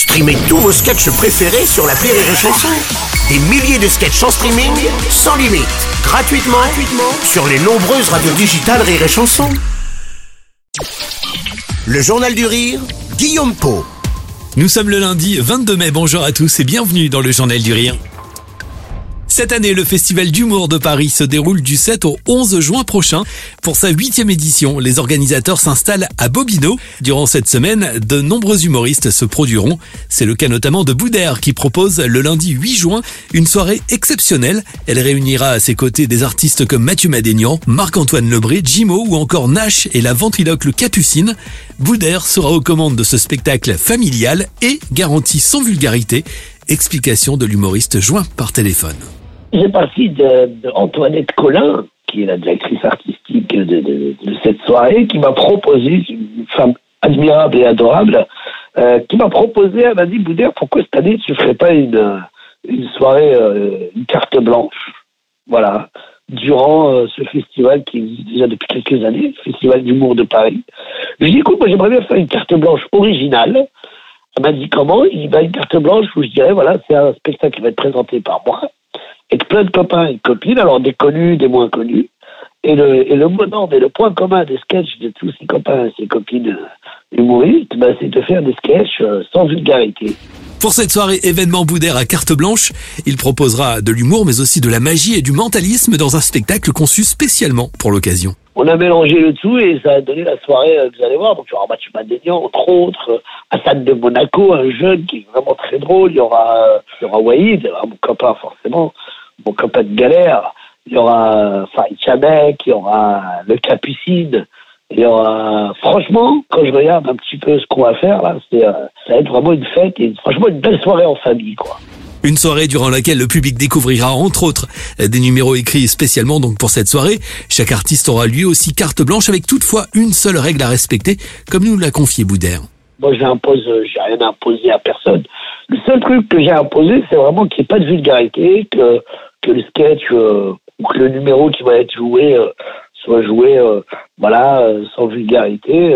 Streamez tous vos sketchs préférés sur la Rire et Chanson. Des milliers de sketchs en streaming, sans limite, gratuitement, sur les nombreuses radios digitales Rire et Chanson. Le Journal du Rire, Guillaume Po. Nous sommes le lundi 22 mai, bonjour à tous et bienvenue dans le Journal du Rire. Cette année, le Festival d'humour de Paris se déroule du 7 au 11 juin prochain. Pour sa huitième édition, les organisateurs s'installent à Bobino. Durant cette semaine, de nombreux humoristes se produiront. C'est le cas notamment de Boudère qui propose le lundi 8 juin une soirée exceptionnelle. Elle réunira à ses côtés des artistes comme Mathieu Madénian, Marc-Antoine Lebré, Jimo ou encore Nash et la ventriloque Capucine. Boudère sera aux commandes de ce spectacle familial et garanti sans vulgarité. Explication de l'humoriste joint par téléphone. J'ai parti de, de, Antoinette Collin, qui est la directrice artistique de, de, de cette soirée, qui m'a proposé, une femme admirable et adorable, euh, qui m'a proposé, elle m'a dit, Boudère, pourquoi cette année tu ne ferais pas une, une soirée, euh, une carte blanche? Voilà, durant euh, ce festival qui existe déjà depuis quelques années, le Festival d'humour de Paris. Je lui ai dit, écoute, moi j'aimerais bien faire une carte blanche originale. Elle m'a dit comment? Il va une carte blanche où je dirais, voilà, c'est un spectacle qui va être présenté par moi avec plein de copains et de copines, alors des connus, des moins connus. Et le, et le et le point commun des sketchs de tous ces copains et ces copines humoristes, bah, c'est de faire des sketchs euh, sans vulgarité. Pour cette soirée événement Boudère à carte blanche, il proposera de l'humour mais aussi de la magie et du mentalisme dans un spectacle conçu spécialement pour l'occasion. On a mélangé le tout et ça a donné la soirée que vous allez voir. Donc il y aura Mathieu Madénian, entre autres, Hassan de Monaco, un jeune qui est vraiment très drôle. Il y aura, il y aura Waïd, mon copain forcément mon copain de galère, il y aura Farid Chamek, il y aura le Capucine, il y aura, franchement, quand je regarde un petit peu ce qu'on va faire là, c'est, euh, ça va être vraiment une fête et franchement une belle soirée en famille, quoi. Une soirée durant laquelle le public découvrira entre autres des numéros écrits spécialement donc pour cette soirée. Chaque artiste aura lui aussi carte blanche avec toutefois une seule règle à respecter, comme nous l'a confié Boudère. Moi, j'impose, j'ai rien imposé à personne. Le seul truc que j'ai imposé, c'est vraiment qu'il n'y ait pas de vulgarité, que que le sketch euh, ou que le numéro qui va être joué euh, soit joué euh, voilà sans vulgarité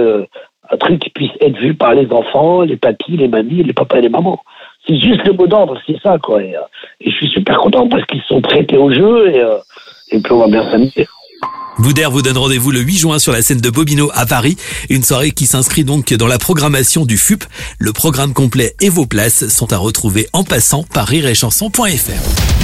un truc qui puisse être vu par les enfants les papis les mamies les papas et les mamans c'est juste le mot d'ordre c'est ça quoi et, je suis super content parce qu'ils sont prêtés au jeu et, et puis on va bien s'amuser Boudère vous donne rendez-vous le 8 juin sur la scène de Bobino à Paris, une soirée qui s'inscrit donc dans la programmation du FUP. Le programme complet et vos places sont à retrouver en passant par rireetchanson.fr.